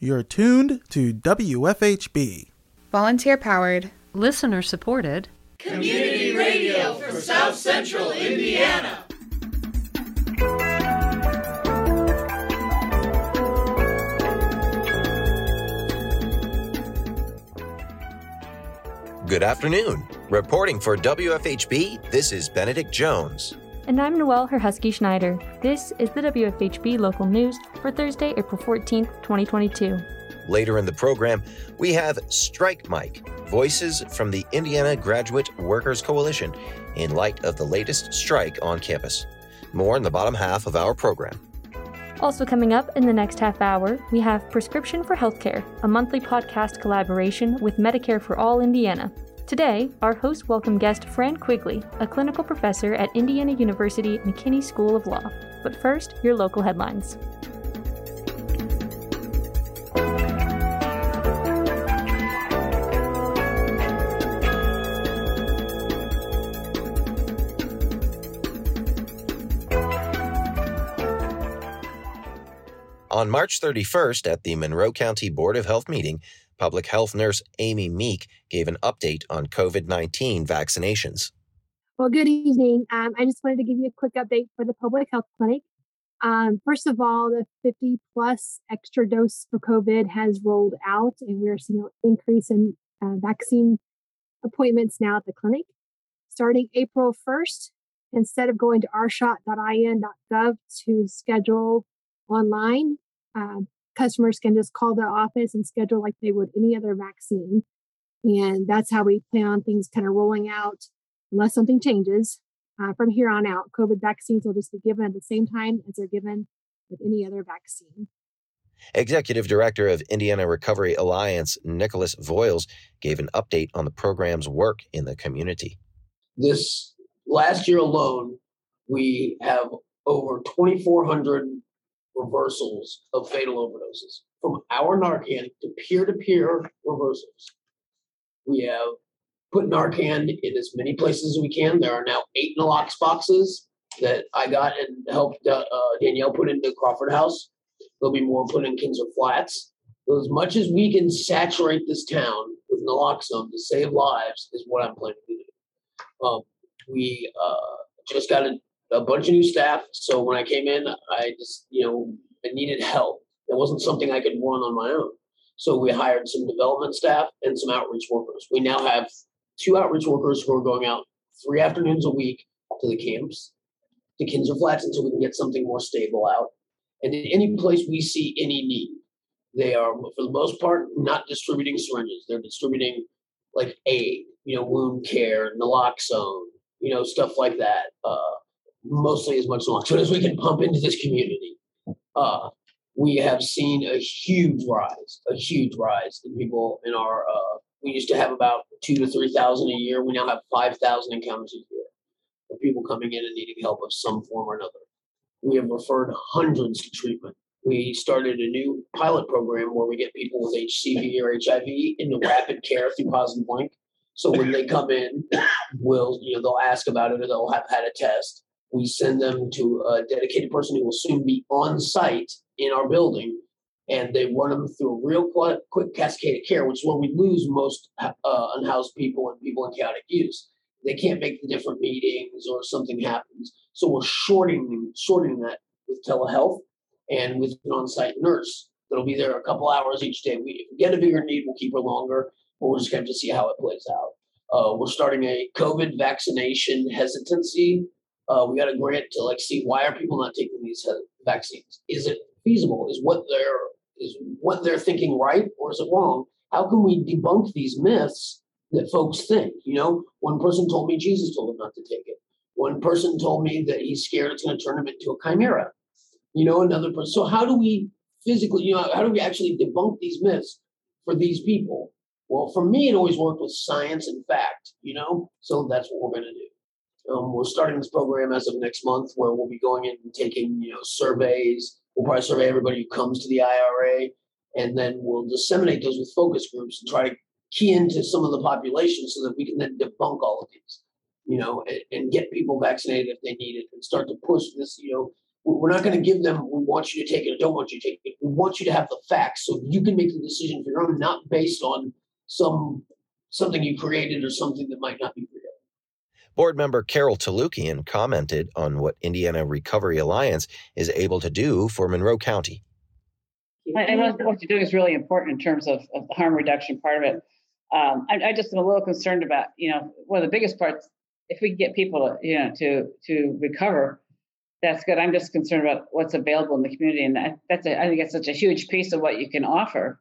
You're tuned to WFHB. Volunteer powered, listener supported, community radio for South Central Indiana. Good afternoon. Reporting for WFHB, this is Benedict Jones. And I'm Noelle Herhusky Schneider. This is the WFHB local news for Thursday, April 14th, 2022. Later in the program, we have Strike Mike, voices from the Indiana Graduate Workers Coalition in light of the latest strike on campus. More in the bottom half of our program. Also, coming up in the next half hour, we have Prescription for Healthcare, a monthly podcast collaboration with Medicare for All Indiana. Today, our host welcome guest Fran Quigley, a clinical professor at Indiana University McKinney School of Law. But first, your local headlines. On March 31st, at the Monroe County Board of Health meeting, Public health nurse Amy Meek gave an update on COVID 19 vaccinations. Well, good evening. Um, I just wanted to give you a quick update for the public health clinic. Um, first of all, the 50 plus extra dose for COVID has rolled out, and we're seeing an increase in uh, vaccine appointments now at the clinic. Starting April 1st, instead of going to ourshot.in.gov to schedule online, uh, customers can just call the office and schedule like they would any other vaccine. And that's how we plan on things kind of rolling out unless something changes. Uh, from here on out, COVID vaccines will just be given at the same time as they're given with any other vaccine. Executive Director of Indiana Recovery Alliance, Nicholas Voiles, gave an update on the program's work in the community. This last year alone, we have over 2,400 reversals of fatal overdoses from our Narcan to peer to peer reversals. We have put Narcan in as many places as we can. There are now eight Nalox boxes that I got and helped uh, uh, Danielle put into Crawford House. There'll be more put in Kinser Flats. So as much as we can saturate this town with naloxone to save lives is what I'm planning to do. Um, we uh, just got a a bunch of new staff. So when I came in, I just, you know, I needed help. It wasn't something I could run on my own. So we hired some development staff and some outreach workers. We now have two outreach workers who are going out three afternoons a week to the camps, to Kinser Flats until we can get something more stable out. And in any place we see any need, they are, for the most part, not distributing syringes. They're distributing like aid, you know, wound care, naloxone, you know, stuff like that. Uh, mostly as much naloxone as we can pump into this community. Uh, we have seen a huge rise, a huge rise in people in our. Uh, we used to have about two to three thousand a year. We now have five thousand encounters a year of people coming in and needing help of some form or another. We have referred hundreds to treatment. We started a new pilot program where we get people with HCV or HIV into rapid care through Positive Link. So when they come in, we'll you know they'll ask about it or they'll have had a test we send them to a dedicated person who will soon be on site in our building and they run them through a real quick cascade of care, which is where we lose most uh, unhoused people and people in chaotic use. They can't make the different meetings or something happens. So we're shorting shortening that with telehealth and with an on-site nurse that'll be there a couple hours each day. We, if we get a bigger need, we'll keep her longer, but we're just going to see how it plays out. Uh, we're starting a COVID vaccination hesitancy uh, we got a grant to like see why are people not taking these uh, vaccines? Is it feasible? Is what they're is what they're thinking right or is it wrong? How can we debunk these myths that folks think? You know, one person told me Jesus told him not to take it. One person told me that he's scared it's going to turn him into a chimera. You know, another person. So how do we physically, you know, how do we actually debunk these myths for these people? Well, for me, it always worked with science and fact. You know, so that's what we're going to do. Um, we're starting this program as of next month, where we'll be going in and taking you know surveys. We'll probably survey everybody who comes to the IRA, and then we'll disseminate those with focus groups and try to key into some of the population so that we can then debunk all of these, you know, and, and get people vaccinated if they need it, and start to push this. You know, we're not going to give them, we want you to take it or don't want you to take it. We want you to have the facts so you can make the decision for your own, not based on some something you created or something that might not be real. Board member Carol Talukian commented on what Indiana Recovery Alliance is able to do for Monroe County. And what what you're doing is really important in terms of, of the harm reduction part of it. Um, I, I just am a little concerned about, you know, one of the biggest parts, if we get people, to, you know, to to recover, that's good. I'm just concerned about what's available in the community, and that, that's a, I think it's such a huge piece of what you can offer.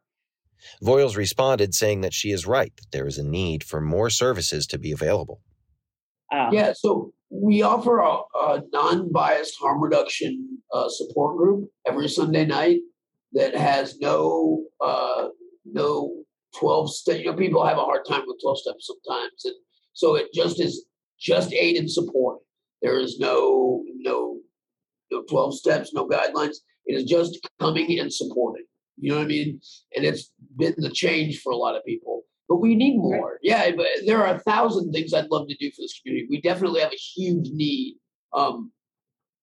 Voiles responded saying that she is right, that there is a need for more services to be available. Um, Yeah, so we offer a, a non-biased harm reduction uh, support group every Sunday night that has no uh, no twelve step. You know, people have a hard time with twelve steps sometimes, and so it just is just aid and support. There is no no no twelve steps, no guidelines. It is just coming and supporting. You know what I mean? And it's been the change for a lot of people. But we need more. Yeah, but there are a thousand things I'd love to do for this community. We definitely have a huge need. Um,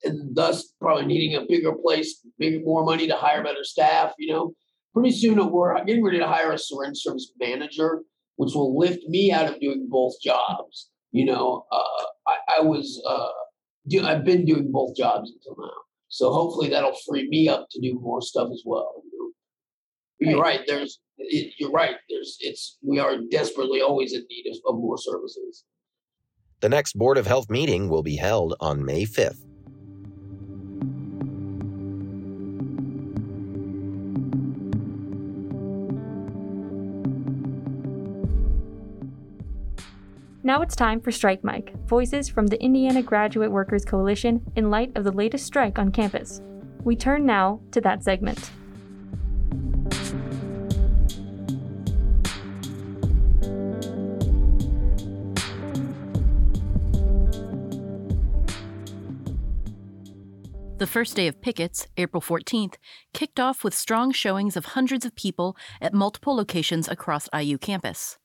and thus probably needing a bigger place, bigger more money to hire better staff, you know. Pretty soon we're getting ready to hire a syringe service manager, which will lift me out of doing both jobs. You know, uh, I, I was uh, do, I've been doing both jobs until now. So hopefully that'll free me up to do more stuff as well. You know? But you're right. There's it, you're right. There's it's we are desperately always in need of, of more services. The next Board of Health meeting will be held on May 5th. Now it's time for Strike Mike, voices from the Indiana Graduate Workers Coalition in light of the latest strike on campus. We turn now to that segment. First day of pickets, April 14th, kicked off with strong showings of hundreds of people at multiple locations across IU campus.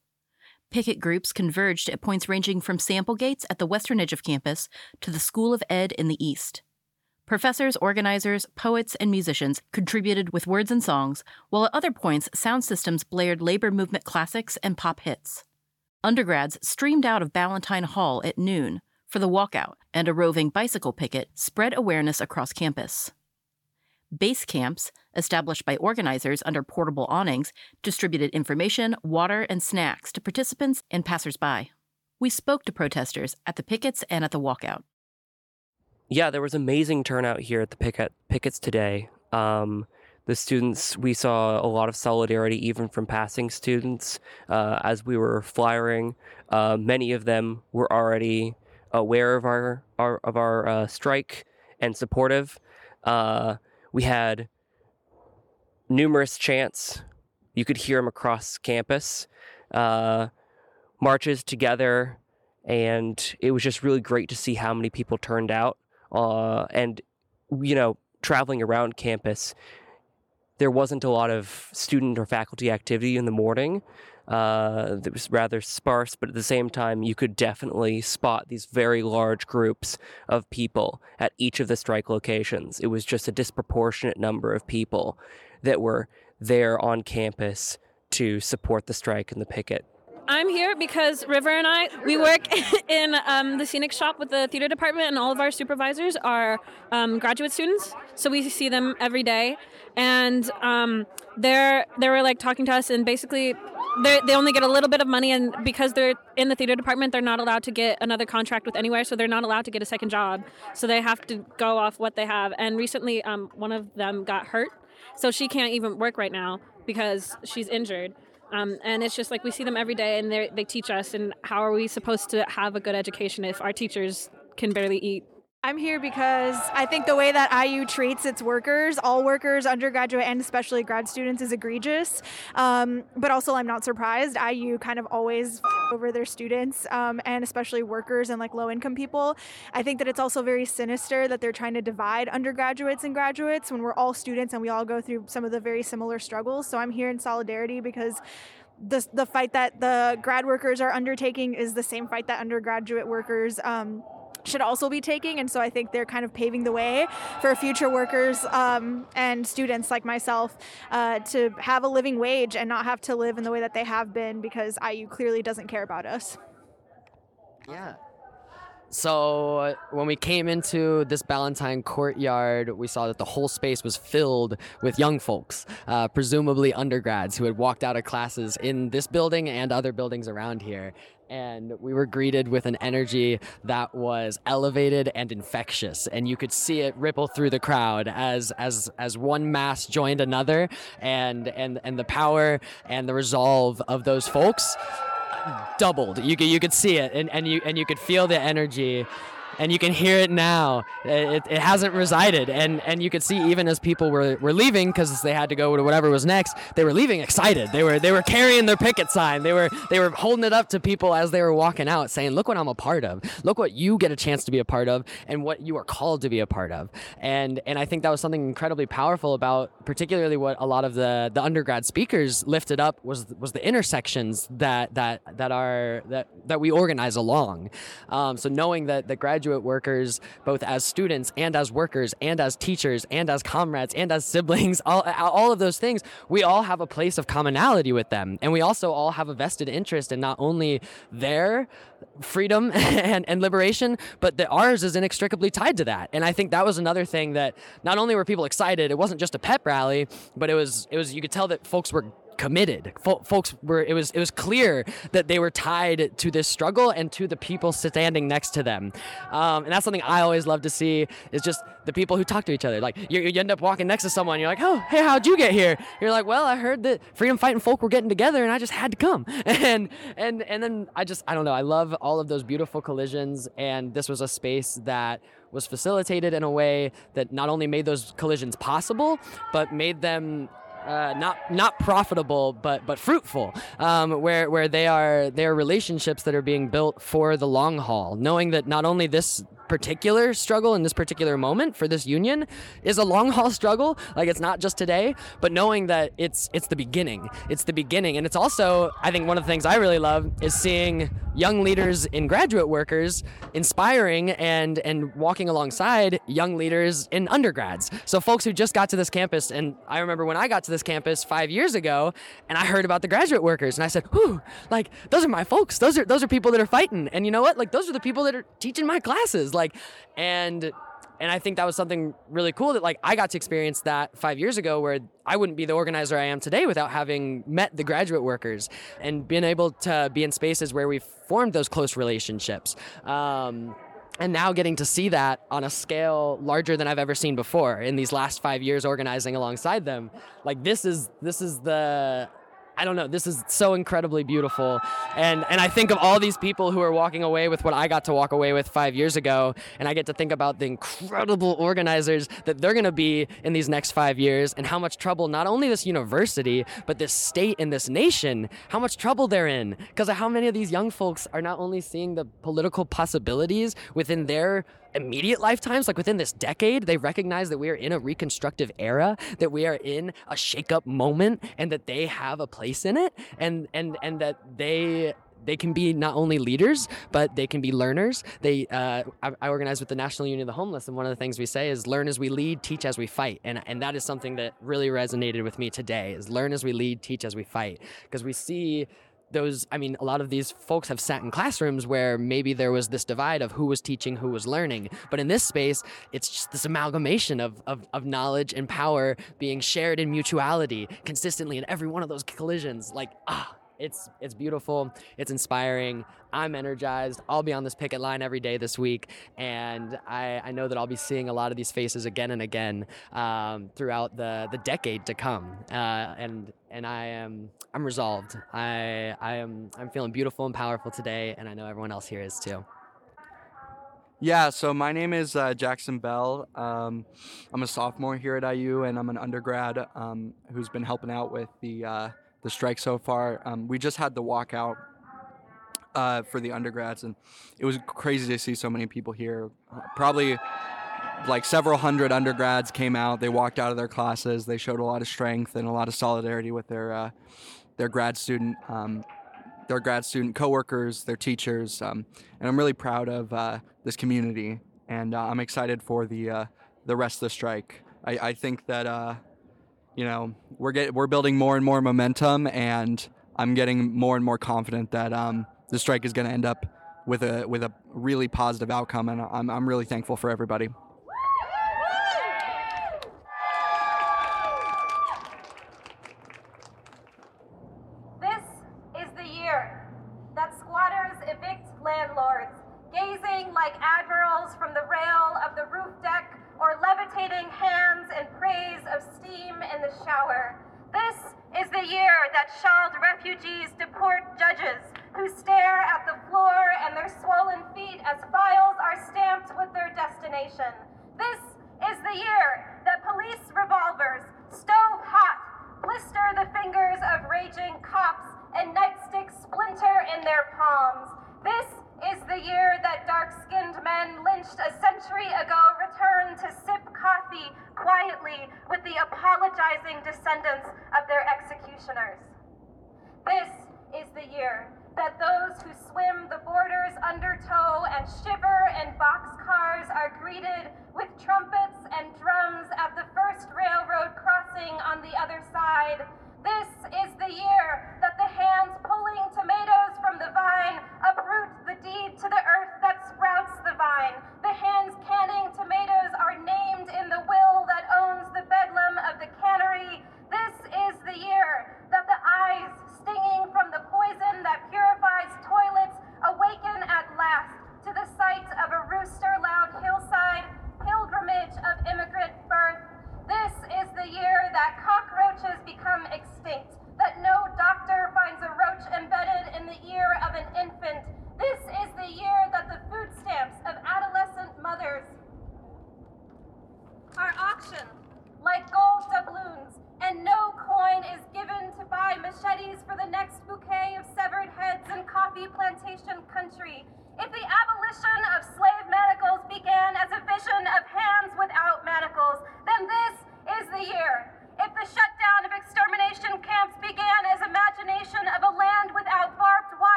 Picket groups converged at points ranging from Sample Gates at the western edge of campus to the School of Ed in the east. Professors, organizers, poets, and musicians contributed with words and songs, while at other points, sound systems blared labor movement classics and pop hits. Undergrads streamed out of Ballantine Hall at noon for the walkout, and a roving bicycle picket spread awareness across campus. Base camps, established by organizers under portable awnings, distributed information, water, and snacks to participants and passersby. We spoke to protesters at the pickets and at the walkout. Yeah, there was amazing turnout here at the picket pickets today. Um, the students, we saw a lot of solidarity even from passing students uh, as we were flyering. Uh, many of them were already aware of our, our of our uh, strike and supportive. Uh, we had numerous chants. You could hear them across campus, uh, marches together, and it was just really great to see how many people turned out. Uh, and you know, traveling around campus, there wasn't a lot of student or faculty activity in the morning. Uh, it was rather sparse, but at the same time, you could definitely spot these very large groups of people at each of the strike locations. It was just a disproportionate number of people that were there on campus to support the strike and the picket. I'm here because River and I we work in um, the scenic shop with the theater department, and all of our supervisors are um, graduate students. So we see them every day, and um, they're they were like talking to us, and basically they only get a little bit of money, and because they're in the theater department, they're not allowed to get another contract with anywhere, so they're not allowed to get a second job. So they have to go off what they have. And recently, um, one of them got hurt, so she can't even work right now because she's injured. Um, and it's just like we see them every day and they teach us and how are we supposed to have a good education if our teachers can barely eat I'm here because I think the way that IU treats its workers, all workers, undergraduate and especially grad students, is egregious. Um, but also, I'm not surprised. IU kind of always over their students um, and especially workers and like low income people. I think that it's also very sinister that they're trying to divide undergraduates and graduates when we're all students and we all go through some of the very similar struggles. So I'm here in solidarity because the, the fight that the grad workers are undertaking is the same fight that undergraduate workers um, should also be taking. And so I think they're kind of paving the way for future workers um, and students like myself uh, to have a living wage and not have to live in the way that they have been because IU clearly doesn't care about us. Yeah. So when we came into this Ballantine courtyard, we saw that the whole space was filled with young folks, uh, presumably undergrads who had walked out of classes in this building and other buildings around here. And we were greeted with an energy that was elevated and infectious, and you could see it ripple through the crowd as as as one mass joined another, and and and the power and the resolve of those folks doubled. You could you could see it, and, and you and you could feel the energy, and you can hear it now. It, it hasn't resided, and and you could see even as people were, were leaving because they had to go to whatever was next. They were leaving excited. They were they were carrying their picket sign. They were they were holding it up to people as they were walking out, saying, "Look what I'm a part of. Look what you get a chance to be a part of, and what you are called to be a part of." And and I think that was something incredibly powerful about, particularly what a lot of the the undergrad speakers lifted up was was the intersections that that that are that that we organize along. Um, so knowing that the graduate workers, both as students and as workers and as teachers and as comrades and as siblings, all, all of those things, we all have a place of commonality with them. And we also all have a vested interest in not only their freedom and, and liberation, but that ours is inextricably tied to that. And I think that was another thing that not only were people excited, it wasn't just a pep rally, but it was it was you could tell that folks were committed. Fo- folks were it was it was clear that they were tied to this struggle and to the people standing next to them, um, and that's something I always love to see is just the people who talk to each other. Like you, you end up walking next to someone, you're like, oh hey, how'd you get here? You're like, well, I heard that freedom fighting folk were getting together, and I just had to come. And and and then I just I don't know. I love all of those beautiful collisions, and this was a space that was facilitated in a way that not only made those collisions possible, but made them uh, not not profitable but but fruitful um, where where they are they are relationships that are being built for the long haul knowing that not only this particular struggle in this particular moment for this union is a long haul struggle like it's not just today but knowing that it's it's the beginning. It's the beginning. And it's also i think one of the things i really love is seeing young leaders in graduate workers inspiring and and walking alongside young leaders in undergrads. So folks who just got to this campus and i remember when i got to this campus five years ago and i heard about the graduate workers and i said whew like those are my folks. Those are those are people that are fighting. And you know what? Like those are the people that are teaching my classes. Like and and I think that was something really cool that like I got to experience that five years ago where I wouldn't be the organizer I am today without having met the graduate workers and being able to be in spaces where we've formed those close relationships. Um, and now getting to see that on a scale larger than I've ever seen before in these last five years organizing alongside them, like this is this is the I don't know. This is so incredibly beautiful, and and I think of all these people who are walking away with what I got to walk away with five years ago, and I get to think about the incredible organizers that they're going to be in these next five years, and how much trouble not only this university but this state and this nation, how much trouble they're in because of how many of these young folks are not only seeing the political possibilities within their immediate lifetimes, like within this decade, they recognize that we are in a reconstructive era, that we are in a shake-up moment, and that they have a place in it, and and and that they they can be not only leaders, but they can be learners. They, uh, I, I, organize with the National Union of the Homeless, and one of the things we say is learn as we lead, teach as we fight, and and that is something that really resonated with me today. Is learn as we lead, teach as we fight, because we see those i mean a lot of these folks have sat in classrooms where maybe there was this divide of who was teaching who was learning. But in this space it's just this amalgamation of, of, of knowledge and power being shared in mutuality consistently in every one of those collisions. Like ah it's it's beautiful. It's inspiring. I'm energized. I'll be on this picket line every day this week and i, I know that i'll be seeing a lot of these faces again and again um, throughout the, the decade to come. Uh, and and i am i'm resolved. I i am i'm feeling beautiful and powerful today and i know everyone else here is too. Yeah, so my name is uh, Jackson Bell. Um, I'm a sophomore here at IU, and I'm an undergrad um, who's been helping out with the uh, the strike so far. Um, we just had the walkout uh, for the undergrads, and it was crazy to see so many people here. Probably like several hundred undergrads came out. They walked out of their classes. They showed a lot of strength and a lot of solidarity with their uh, their grad student um, their grad student coworkers, their teachers, um, and I'm really proud of uh, this community. And uh, I'm excited for the uh, the rest of the strike. I, I think that uh, you know we're get, we're building more and more momentum, and I'm getting more and more confident that um, the strike is going to end up with a with a really positive outcome, and I'm I'm really thankful for everybody. This is the year that squatters evict landlords, gazing like admirals from the rail of the roof deck or levitating hands in praise of steam in the shower. This is the year that shawled refugees deport judges who stare at the floor and their swollen feet as files are stamped with their destination. This is the year that police revolvers, stove hot, blister the fingers of raging cops and nightsticks splinter in their palms. This is the year that dark skinned men lynched a century ago return to sip coffee quietly with the apologizing descendants of their executioners. This is the year that those who swim the border's undertow and shiver in boxcars are greeted with trumpets and drums at the first railroad crossing on the other side. This is the year that the hands pulling tomatoes from the vine uproot the deed to the earth that sprouts the vine. The hands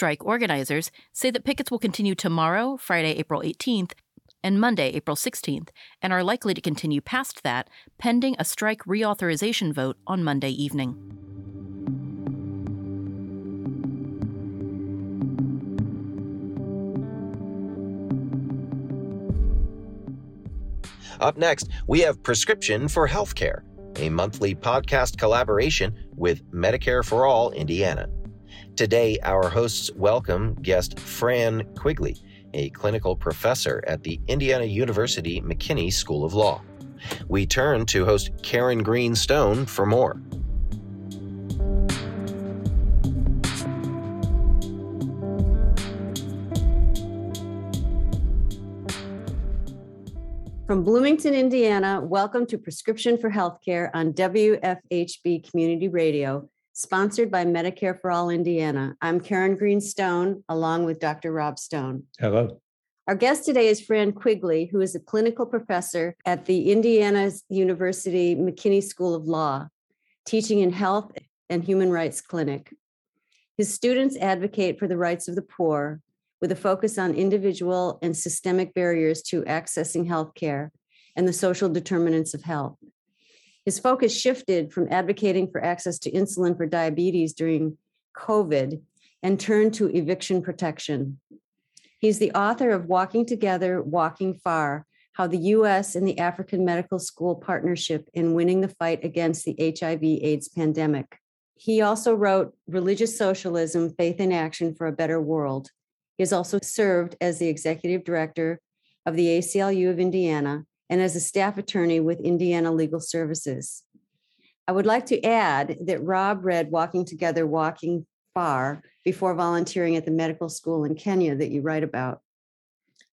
Strike organizers say that pickets will continue tomorrow, Friday, April 18th, and Monday, April 16th, and are likely to continue past that pending a strike reauthorization vote on Monday evening. Up next, we have Prescription for Healthcare, a monthly podcast collaboration with Medicare for All Indiana. Today, our hosts welcome guest Fran Quigley, a clinical professor at the Indiana University McKinney School of Law. We turn to host Karen Greenstone for more. From Bloomington, Indiana, welcome to Prescription for Healthcare on WFHB Community Radio, sponsored by Medicare for All Indiana. I'm Karen Greenstone, along with Dr. Rob Stone. Hello. Our guest today is Fran Quigley, who is a clinical professor at the Indiana University McKinney School of Law, teaching in health and human rights clinic. His students advocate for the rights of the poor with a focus on individual and systemic barriers to accessing healthcare and the social determinants of health. His focus shifted from advocating for access to insulin for diabetes during COVID and turned to eviction protection. He's the author of Walking Together, Walking Far how the U.S. and the African Medical School partnership in winning the fight against the HIV AIDS pandemic. He also wrote Religious Socialism Faith in Action for a Better World. He has also served as the executive director of the ACLU of Indiana and as a staff attorney with Indiana Legal Services. I would like to add that Rob read Walking Together, Walking Far before volunteering at the medical school in Kenya that you write about.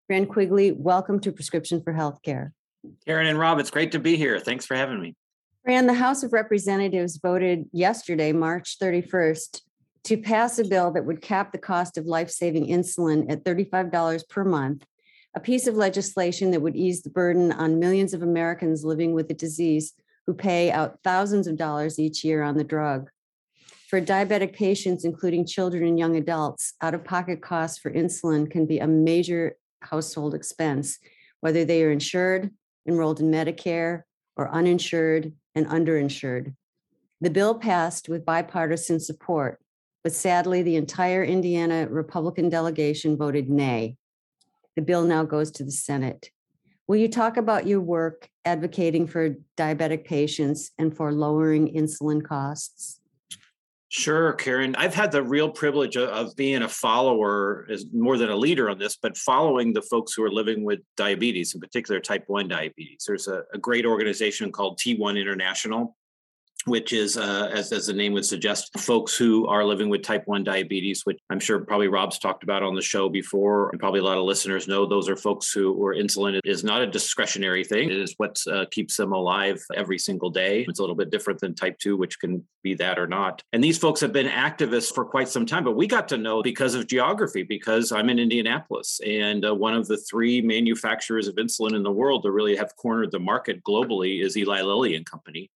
Fran Quigley, welcome to Prescription for Healthcare. Karen and Rob, it's great to be here. Thanks for having me. Fran, the House of Representatives voted yesterday, March 31st, to pass a bill that would cap the cost of life saving insulin at $35 per month, a piece of legislation that would ease the burden on millions of Americans living with the disease who pay out thousands of dollars each year on the drug. For diabetic patients, including children and young adults, out of pocket costs for insulin can be a major household expense, whether they are insured, enrolled in Medicare, or uninsured and underinsured. The bill passed with bipartisan support, but sadly, the entire Indiana Republican delegation voted nay. The bill now goes to the Senate. Will you talk about your work advocating for diabetic patients and for lowering insulin costs? Sure, Karen. I've had the real privilege of, being a follower, as more than a leader on this, but following the folks who are living with diabetes, in particular type 1 diabetes. There's a, a great organization called T1 International which is, uh, as, as the name would suggest, folks who are living with type 1 diabetes, which I'm sure probably Rob's talked about on the show before, and probably a lot of listeners know those are folks who, where insulin is not a discretionary thing. It is what uh, keeps them alive every single day. It's a little bit different than type 2, which can be that or not. And these folks have been activists for quite some time, but we got to know because of geography, because I'm in Indianapolis, and uh, one of the three manufacturers of insulin in the world that really have cornered the market globally is Eli Lilly and Company.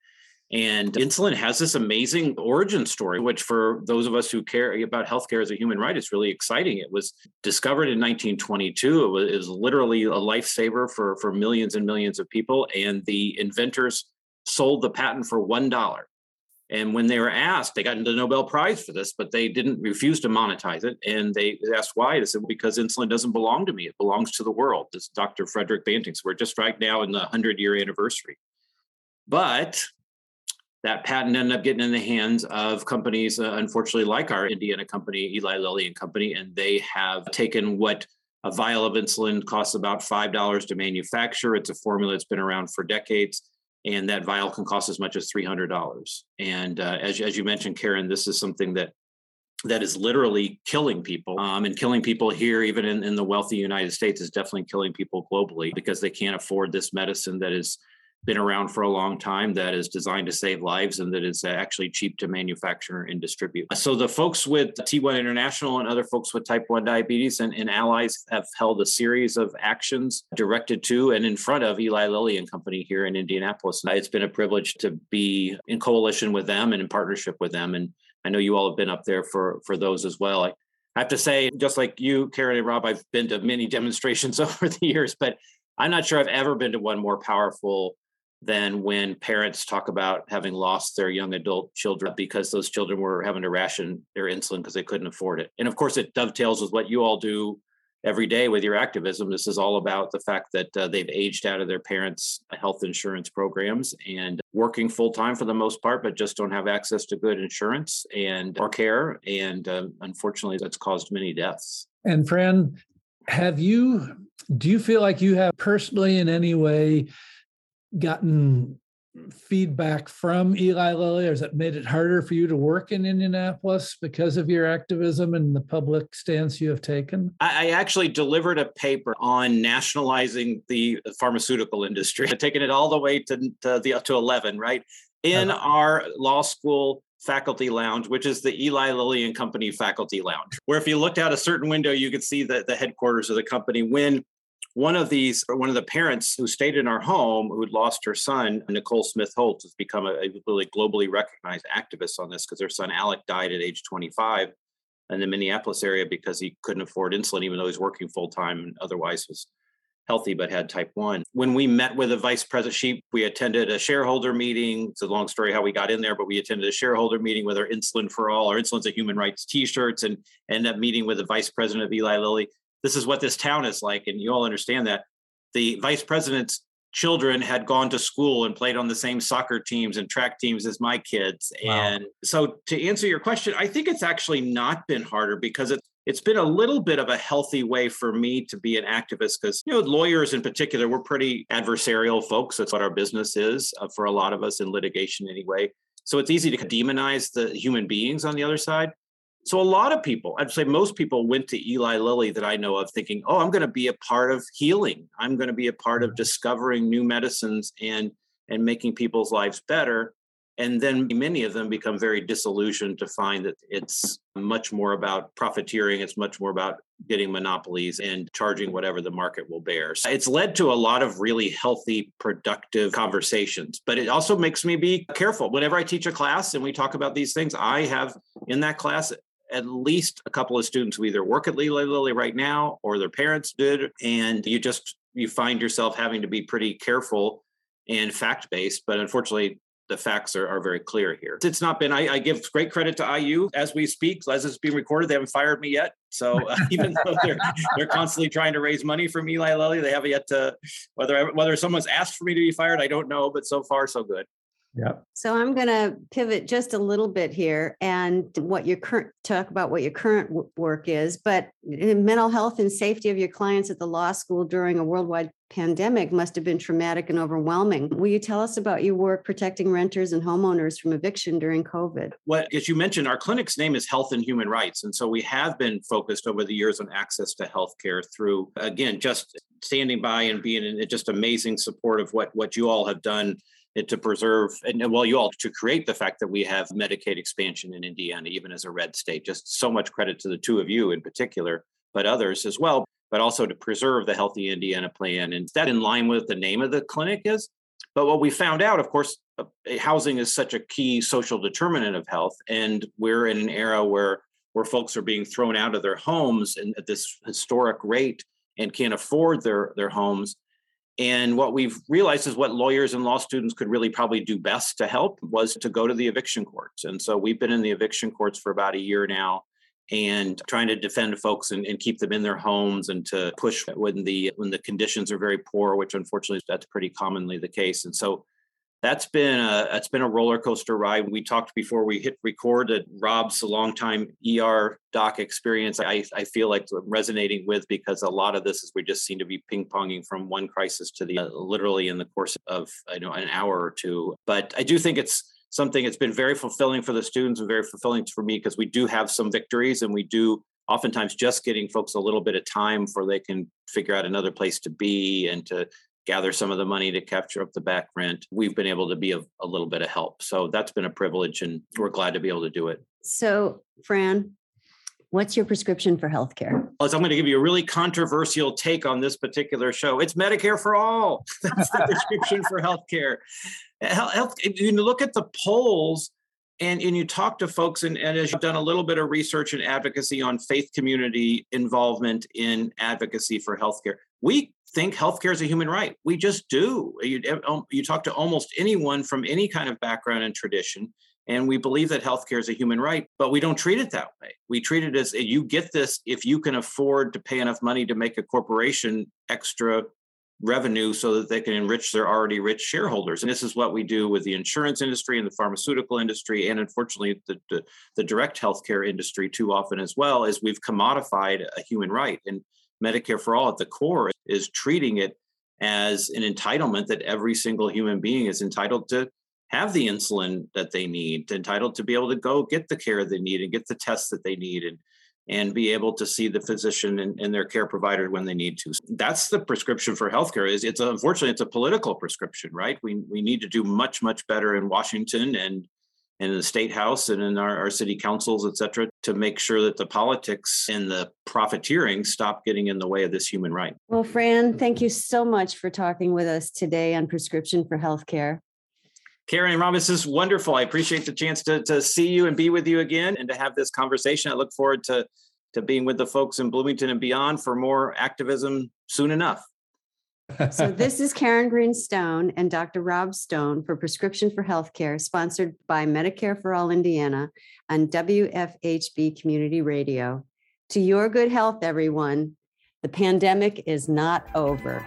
And insulin has this amazing origin story, which for those of us who care about healthcare as a human right, is really exciting. It was discovered in 1922. It was, it was literally a lifesaver for, for millions and millions of people. And the inventors sold the patent for $1. And when they were asked, they got the Nobel Prize for this, but they didn't refuse to monetize it. And they asked why. They said, because insulin doesn't belong to me. It belongs to the world. This Dr. Frederick Banting. So we're just right now in the 100 year anniversary. But that patent ended up getting in the hands of companies, uh, unfortunately, like our Indiana company, Eli Lilly and Company, and they have taken what a vial of insulin costs about five dollars to manufacture. It's a formula that's been around for decades, and that vial can cost as much as three hundred dollars. And uh, as as you mentioned, Karen, this is something that that is literally killing people um, and killing people here even in, in the wealthy united states is definitely killing people globally because they can't afford this medicine that is been around for a long time that is designed to save lives and that is actually cheap to manufacture and distribute. So the folks with T1 International and other folks with type 1 diabetes and, and allies have held a series of actions directed to and in front of Eli Lilly and Company here in Indianapolis. It's been a privilege to be in coalition with them and in partnership with them. And I know you all have been up there for, for those as well. I, I have to say, just like you, Karen and Rob, I've been to many demonstrations over the years, but I'm not sure I've ever been to one more powerful than when parents talk about having lost their young adult children because those children were having to ration their insulin because they couldn't afford it. And of course, it dovetails with what you all do every day with your activism. This is all about the fact that uh, they've aged out of their parents' health insurance programs and working full time for the most part, but just don't have access to good insurance and or care. And um, unfortunately, that's caused many deaths. And Fran, have you? Do you feel like you have personally, in any way, gotten feedback from Eli Lilly, or has it made it harder for you to work in Indianapolis because of your activism and the public stance you have taken? I actually delivered a paper on nationalizing the pharmaceutical industry, taking it all the way to, to the to 11, right? In uh-huh. our law school faculty lounge, which is the Eli Lilly and Company faculty lounge, where if you looked out a certain window, you could see the, the headquarters of the company when one of these, one of the parents who stayed in our home who'd lost her son, Nicole Smith Holt, has become a, a really globally recognized activist on this because her son Alec died at age 25 in the Minneapolis area because he couldn't afford insulin, even though he's working full time and otherwise was healthy but had type 1. When we met with the vice president, she, we attended a shareholder meeting. It's a long story how we got in there, but we attended a shareholder meeting with our Insulin for All, our Insulin's a Human Rights t-shirts, and ended up meeting with the vice president of Eli Lilly this is what this town is like and you all understand that the vice president's children had gone to school and played on the same soccer teams and track teams as my kids. Wow. And so to answer your question, I think it's actually not been harder because it, it's been a little bit of a healthy way for me to be an activist because you know lawyers in particular we're pretty adversarial folks that's what our business is uh, for a lot of us in litigation anyway so it's easy to demonize the human beings on the other side so a lot of people, I'd say most people went to Eli Lilly that I know of thinking, "Oh, I'm going to be a part of healing. I'm going to be a part of mm-hmm. discovering new medicines and and making people's lives better." And then many of them become very disillusioned to find that it's much more about profiteering. It's much more about getting monopolies and charging whatever the market will bear. So it's led to a lot of really healthy, productive conversations. But it also makes me be careful. Whenever I teach a class and we talk about these things, I have in that class at least a couple of students who either work at Eli Lilly right now or their parents did. And you just you find yourself having to be pretty careful and fact based. But unfortunately, the facts are, are very clear here. It's not been, I, I, give great credit to IU as we speak. As it's being recorded, they haven't fired me yet. So uh, even though they're, they're constantly trying to raise money from Eli Lilly, they haven't yet to, whether, whether someone's asked for me to be fired, I don't know, but so far, so good. Yeah. So I'm going to pivot just a little bit here and what your current talk about what your current w- work is, but mental health and safety of your clients at the law school during a worldwide pandemic must have been traumatic and overwhelming. Will you tell us about your work protecting renters and homeowners from eviction during COVID? What, as you mentioned, our clinic's name is Health and Human Rights. And so we have been focused over the years on access to healthcare through, again, just standing by and being just amazing support of what, what you all have done to preserve and well you all to create the fact that we have medicaid expansion in indiana even as a red state. Just so much credit to the two of you in particular but others as well but also to preserve the healthy indiana plan. And that in line with the name of the clinic is? But what we found out of course uh, housing is such a key social determinant of health and we're in an era where where folks are being thrown out of their homes and at this historic rate and can't afford their their homes and what we've realized is what lawyers and law students could really probably do best to help was to go to the eviction courts. And so we've been in the eviction courts for about a year now and trying to defend folks and, and, keep them in their homes and to push when the when the conditions are very poor, which unfortunately that's pretty commonly the case. And so that's been a that's been a roller coaster ride. We talked before we hit record that Rob's a longtime ER doc experience. I, I feel like resonating with because a lot of this is we just seem to be ping ponging from one crisis to the uh, literally in the course of you know an hour or two. But I do think it's something that's been very fulfilling for the students and very fulfilling for me because we do have some victories and we do oftentimes just getting folks a little bit of time for they can figure out another place to be and to gather some of the money to capture up the back rent. We've been able to be a, a little bit of help. So that's been a privilege and we're glad to be able to do it. So, Fran, what's your prescription for healthcare? Well, I'm going to give you a really controversial take on this particular show. It's Medicare for all. That's the prescription for healthcare. Health, you look at the polls and, and you talk to folks, and, and as you've done a little bit of research and advocacy on faith community involvement in advocacy for healthcare, we think healthcare is a human right. We just do. You, um, you talk to almost anyone from any kind of background and tradition, and we believe that healthcare is a human right, but we don't treat it that way. We treat it as you get this if you can afford to pay enough money to make a corporation extra revenue so that they can enrich their already rich shareholders. And this is what we do with the insurance industry and the pharmaceutical industry, and unfortunately the, the, the direct healthcare industry too often as well, is we've commodified a human right. And Medicare for All at the core is treating it as an entitlement that every single human being is entitled to have the insulin that they need, entitled to be able to go get the care they need and get the tests that they need and and be able to see the physician and, and their care provider when they need to. That's the prescription for healthcare. Is it's unfortunately it's a political prescription, right? We we need to do much much better in Washington and and in the state house and in our, our city councils, et cetera, to make sure that the politics and the profiteering stop getting in the way of this human right. Well, Fran, thank you so much for talking with us today on prescription for healthcare. Karen and Rob, this is wonderful. I appreciate the chance to, to see you and be with you again and to have this conversation. I look forward to, to being with the folks in Bloomington and beyond for more activism soon enough so this is Karen Green Stone and Dr. Rob Stone for Prescription for Healthcare, sponsored by Medicare for All Indiana on WFHB Community Radio. To your good health, everyone. The pandemic is not over.